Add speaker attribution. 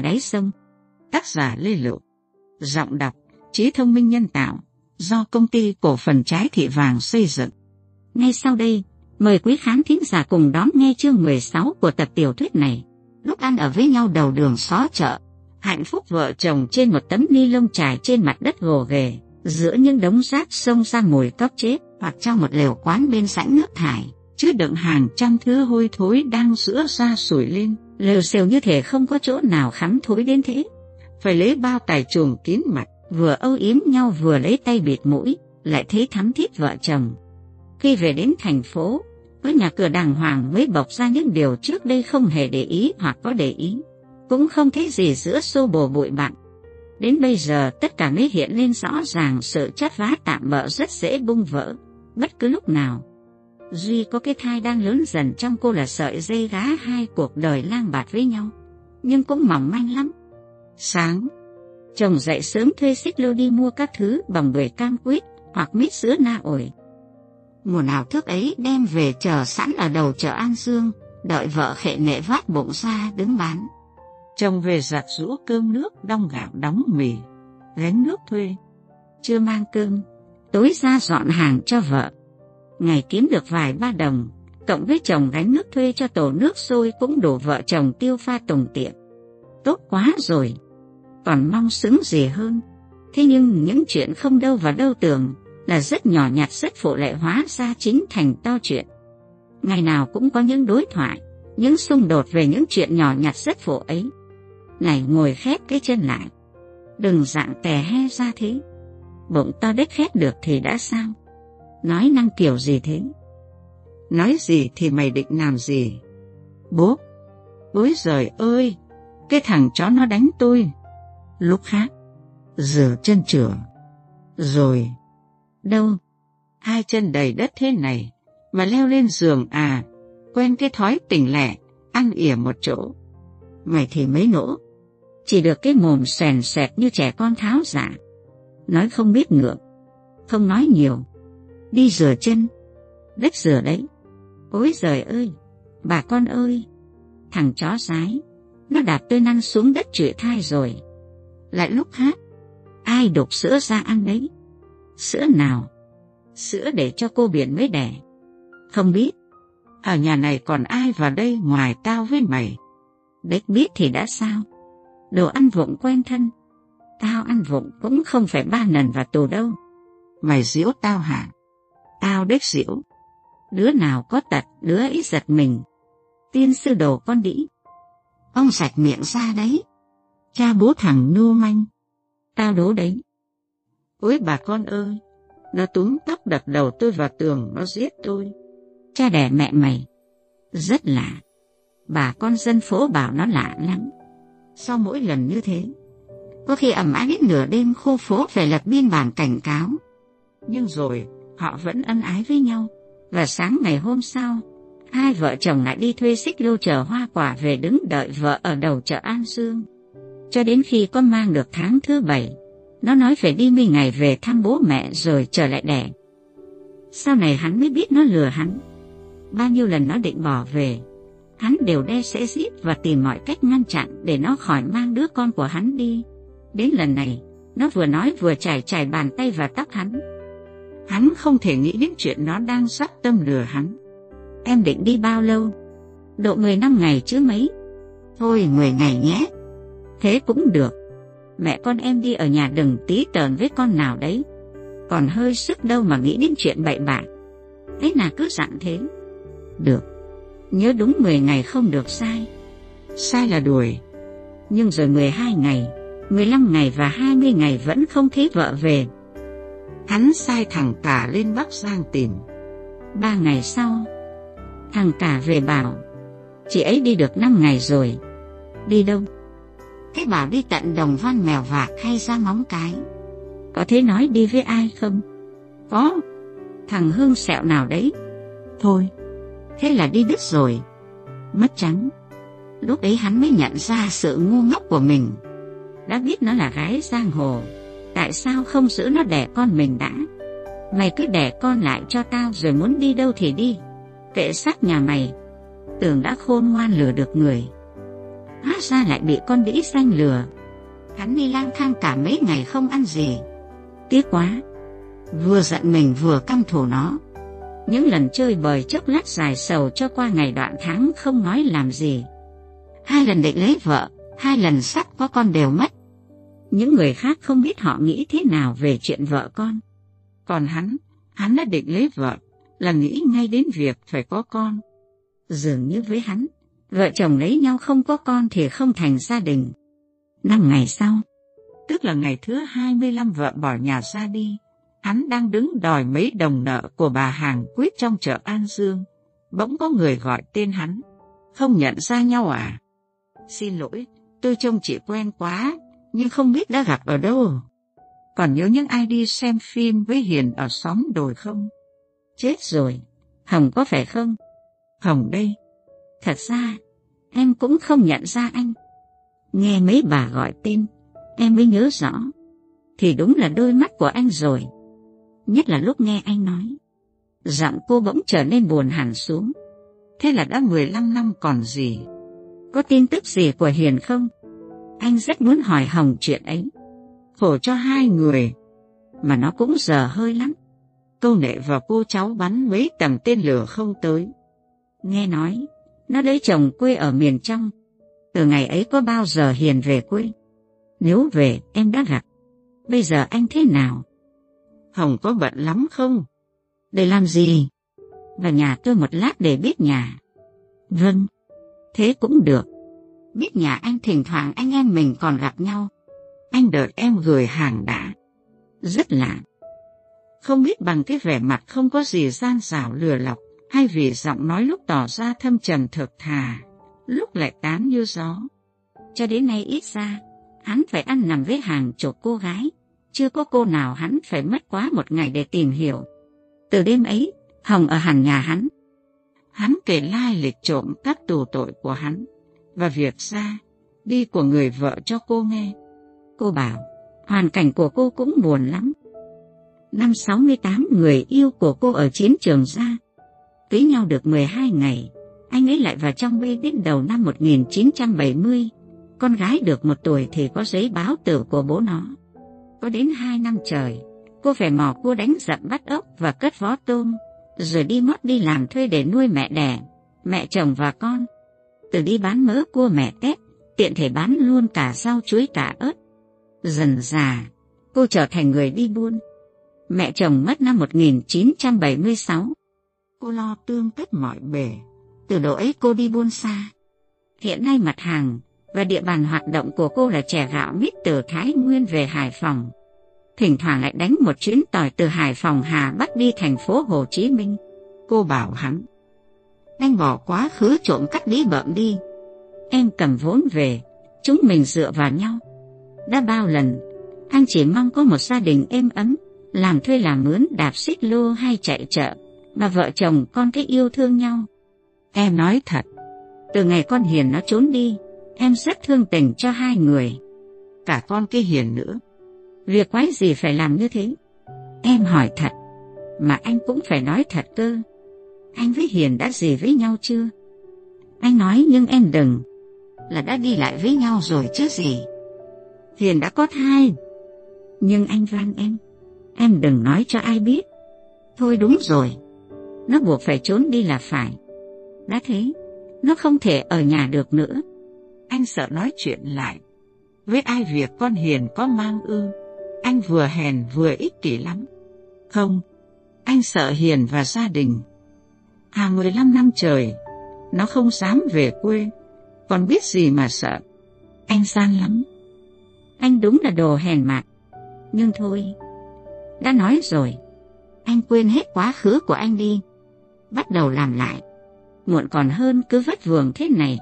Speaker 1: ở đáy sông.
Speaker 2: Tác giả Lê Lộ Giọng đọc Trí thông minh nhân tạo do công ty cổ phần trái thị vàng xây dựng.
Speaker 1: Ngay sau đây, mời quý khán thính giả cùng đón nghe chương 16 của tập tiểu thuyết này. Lúc ăn ở với nhau đầu đường xó chợ, hạnh phúc vợ chồng trên một tấm ni lông trải trên mặt đất gồ ghề, giữa những đống rác xông ra mùi tóc chết hoặc trong một lều quán bên sảnh nước thải, chứa đựng hàng trăm thứ hôi thối đang giữa ra sủi lên, lều xều như thể không có chỗ nào khắm thối đến thế. Phải lấy bao tài chuồng kín mặt, vừa âu yếm nhau vừa lấy tay bịt mũi, lại thấy thắm thiết vợ chồng. Khi về đến thành phố, với nhà cửa đàng hoàng mới bộc ra những điều trước đây không hề để ý hoặc có để ý. Cũng không thấy gì giữa xô bồ bụi bặm. Đến bây giờ tất cả mới hiện lên rõ ràng sự chất vá tạm bỡ rất dễ bung vỡ, bất cứ lúc nào. Duy có cái thai đang lớn dần trong cô là sợi dây gá hai cuộc đời lang bạt với nhau, nhưng cũng mỏng manh lắm. Sáng, chồng dậy sớm thuê xích lô đi mua các thứ bằng bưởi cam quýt hoặc mít sữa na ổi. Mùa nào thức ấy đem về chờ sẵn ở đầu chợ An Dương, đợi vợ khệ nệ vác bụng ra đứng bán.
Speaker 2: Chồng về giặt rũ cơm nước, đong gạo đóng mì, gánh nước thuê.
Speaker 1: Chưa mang cơm, tối ra dọn hàng cho vợ. Ngày kiếm được vài ba đồng, cộng với chồng gánh nước thuê cho tổ nước sôi cũng đủ vợ chồng tiêu pha tùng tiện. Tốt quá rồi, còn mong xứng gì hơn. Thế nhưng những chuyện không đâu vào đâu tưởng là rất nhỏ nhặt rất phụ lệ hóa ra chính thành to chuyện. Ngày nào cũng có những đối thoại, những xung đột về những chuyện nhỏ nhặt rất phụ ấy. Này ngồi khép cái chân lại, đừng dạng tè he ra thế. Bụng to đếch khép được thì đã sao? Nói năng kiểu gì thế?
Speaker 2: Nói gì thì mày định làm gì? Bố, ôi giời ơi, cái thằng chó nó đánh tôi. Lúc khác, rửa chân chửa. Rồi, đâu, hai chân đầy đất thế này, mà leo lên giường à, quen cái thói tỉnh lẻ, ăn ỉa một chỗ.
Speaker 1: Mày thì mấy nỗ, chỉ được cái mồm sèn sẹt như trẻ con tháo giả. Nói không biết ngượng, không nói nhiều. Đi rửa chân, đất rửa đấy. Ôi giời ơi, bà con ơi, thằng chó sái, nó đạp tôi năn xuống đất chửi thai rồi. Lại lúc hát, ai đục sữa ra ăn đấy? Sữa nào? Sữa để cho cô biển mới đẻ. Không biết, ở nhà này còn ai vào đây ngoài tao với mày? Đếch biết thì đã sao? Đồ ăn vụng quen thân. Tao ăn vụng cũng không phải ba lần vào tù đâu.
Speaker 2: Mày giễu tao hả?
Speaker 1: Ao đếch diễu. Đứa nào có tật, đứa ấy giật mình. Tiên sư đồ con đĩ. Ông sạch miệng ra đấy.
Speaker 2: Cha bố thằng nô manh.
Speaker 1: Tao đố đấy.
Speaker 2: Ôi bà con ơi, nó túm tóc đập đầu tôi vào tường, nó giết tôi.
Speaker 1: Cha đẻ mẹ mày. Rất lạ. Bà con dân phố bảo nó lạ lắm. Sau mỗi lần như thế, có khi ẩm ái nửa đêm khu phố phải lập biên bản cảnh cáo. Nhưng rồi, họ vẫn ân ái với nhau. Và sáng ngày hôm sau, hai vợ chồng lại đi thuê xích lô chở hoa quả về đứng đợi vợ ở đầu chợ An Dương. Cho đến khi con mang được tháng thứ bảy, nó nói phải đi mươi ngày về thăm bố mẹ rồi trở lại đẻ. Sau này hắn mới biết nó lừa hắn. Bao nhiêu lần nó định bỏ về, hắn đều đe sẽ giết và tìm mọi cách ngăn chặn để nó khỏi mang đứa con của hắn đi. Đến lần này, nó vừa nói vừa chải chải bàn tay và tóc hắn.
Speaker 2: Hắn không thể nghĩ đến chuyện nó đang sắp tâm lừa hắn.
Speaker 1: Em định đi bao lâu? Độ 10 năm ngày chứ mấy. Thôi 10 ngày nhé. Thế cũng được mẹ con em đi ở nhà đừng tí tờn với con nào đấy. Còn hơi sức đâu mà nghĩ đến chuyện bậy bạ. Thế nào cứ dặn thế. Được, nhớ đúng 10 ngày không được sai.
Speaker 2: Sai là đuổi.
Speaker 1: Nhưng rồi 12 ngày, 15 ngày và 20 ngày vẫn không thấy vợ về.
Speaker 2: Hắn sai thằng cả lên Bắc Giang tìm.
Speaker 1: Ba ngày sau, thằng cả về bảo, chị ấy đi được 5 ngày rồi. Đi đâu? Thế bảo đi tận đồng văn mèo vạc hay ra móng cái Có thế nói đi với ai không? Có Thằng Hương sẹo nào đấy Thôi Thế là đi đứt rồi Mất trắng Lúc ấy hắn mới nhận ra sự ngu ngốc của mình Đã biết nó là gái giang hồ Tại sao không giữ nó đẻ con mình đã Mày cứ đẻ con lại cho tao Rồi muốn đi đâu thì đi Kệ sát nhà mày Tưởng đã khôn ngoan lừa được người Hóa ra lại bị con đĩ xanh lừa. Hắn đi lang thang cả mấy ngày không ăn gì. Tiếc quá. Vừa giận mình vừa căm thù nó. Những lần chơi bời chốc lát dài sầu cho qua ngày đoạn tháng không nói làm gì. Hai lần định lấy vợ, hai lần sắp có con đều mất. Những người khác không biết họ nghĩ thế nào về chuyện vợ con.
Speaker 2: Còn hắn, hắn đã định lấy vợ, là nghĩ ngay đến việc phải có con.
Speaker 1: Dường như với hắn, vợ chồng lấy nhau không có con thì không thành gia đình. Năm ngày sau,
Speaker 2: tức là ngày thứ 25 vợ bỏ nhà ra đi, hắn đang đứng đòi mấy đồng nợ của bà hàng quyết trong chợ An Dương. Bỗng có người gọi tên hắn, không nhận ra nhau à? Xin lỗi, tôi trông chị quen quá, nhưng không biết đã gặp ở đâu. Còn nhớ những ai đi xem phim với Hiền ở xóm đồi không?
Speaker 1: Chết rồi, Hồng có phải không?
Speaker 2: Hồng đây.
Speaker 1: Thật ra, em cũng không nhận ra anh. Nghe mấy bà gọi tên, em mới nhớ rõ. Thì đúng là đôi mắt của anh rồi. Nhất là lúc nghe anh nói. Giọng cô bỗng trở nên buồn hẳn xuống.
Speaker 2: Thế là đã 15 năm còn gì?
Speaker 1: Có tin tức gì của Hiền không? Anh rất muốn hỏi Hồng chuyện ấy.
Speaker 2: Khổ cho hai người. Mà nó cũng giờ hơi lắm. Câu nệ và cô cháu bắn mấy tầm tên lửa không tới.
Speaker 1: Nghe nói, nó lấy chồng quê ở miền trong. Từ ngày ấy có bao giờ Hiền về quê? Nếu về, em đã gặp. Bây giờ anh thế nào?
Speaker 2: Hồng có bận lắm không?
Speaker 1: Để làm gì? Vào nhà tôi một lát để biết nhà. Vâng, thế cũng được. Biết nhà anh thỉnh thoảng anh em mình còn gặp nhau.
Speaker 2: Anh đợi em gửi hàng đã.
Speaker 1: Rất lạ.
Speaker 2: Không biết bằng cái vẻ mặt không có gì gian xảo lừa lọc, hay vì giọng nói lúc tỏ ra thâm trầm thực thà, lúc lại tán như gió.
Speaker 1: Cho đến nay ít ra, hắn phải ăn nằm với hàng chục cô gái, chưa có cô nào hắn phải mất quá một ngày để tìm hiểu. Từ đêm ấy, Hồng ở hẳn nhà hắn.
Speaker 2: Hắn kể lai lịch trộm các tù tội của hắn và việc xa đi của người vợ cho cô nghe.
Speaker 1: Cô bảo, hoàn cảnh của cô cũng buồn lắm. Năm 68 người yêu của cô ở chiến trường ra. Cưới nhau được 12 ngày, anh ấy lại vào trong mê đến đầu năm 1970. Con gái được một tuổi thì có giấy báo tử của bố nó. Có đến hai năm trời, cô phải mò cua đánh giận bắt ốc và cất vó tôm, rồi đi mót đi làm thuê để nuôi mẹ đẻ, mẹ chồng và con. Từ đi bán mỡ cua mẹ tép, tiện thể bán luôn cả rau chuối cả ớt. Dần già, cô trở thành người đi buôn. Mẹ chồng mất năm 1976.
Speaker 2: Cô lo tương tất mọi bề.
Speaker 1: Từ độ ấy cô đi buôn xa. Hiện nay mặt hàng và địa bàn hoạt động của cô là chè gạo mít từ Thái Nguyên về Hải Phòng. Thỉnh thoảng lại đánh một chuyến tỏi từ Hải Phòng Hà Bắc đi thành phố Hồ Chí Minh.
Speaker 2: Cô bảo hắn, anh bỏ quá khứ trộm cắt lý bợm đi.
Speaker 1: Em cầm vốn về, chúng mình dựa vào nhau. Đã bao lần, anh chỉ mong có một gia đình êm ấm, làm thuê làm mướn đạp xích lô hay chạy chợ, mà vợ chồng con cái yêu thương nhau.
Speaker 2: Em nói thật,
Speaker 1: từ ngày con Hiền nó trốn đi, em rất thương tình cho hai người.
Speaker 2: Cả con cái Hiền nữa.
Speaker 1: Việc quái gì phải làm như thế? Em hỏi thật, mà anh cũng phải nói thật cơ. Anh với Hiền đã gì với nhau chưa? Anh nói nhưng em đừng, là đã đi lại với nhau rồi chứ gì. Hiền đã có thai, nhưng anh van em, em đừng nói cho ai biết. Thôi đúng rồi, nó buộc phải trốn đi là phải. Đã thế, nó không thể ở nhà được nữa.
Speaker 2: Anh sợ nói chuyện lại. Với ai việc con Hiền có mang ư? Anh vừa hèn vừa ích kỷ lắm. Không, anh sợ Hiền và gia đình. Hàng 15 năm trời, nó không dám về quê, còn biết gì mà sợ. Anh gian lắm.
Speaker 1: Anh đúng là đồ hèn mạt. Nhưng thôi, đã nói rồi, anh quên hết quá khứ của anh đi. Bắt đầu làm lại. Muộn còn hơn cứ vất vưởng thế này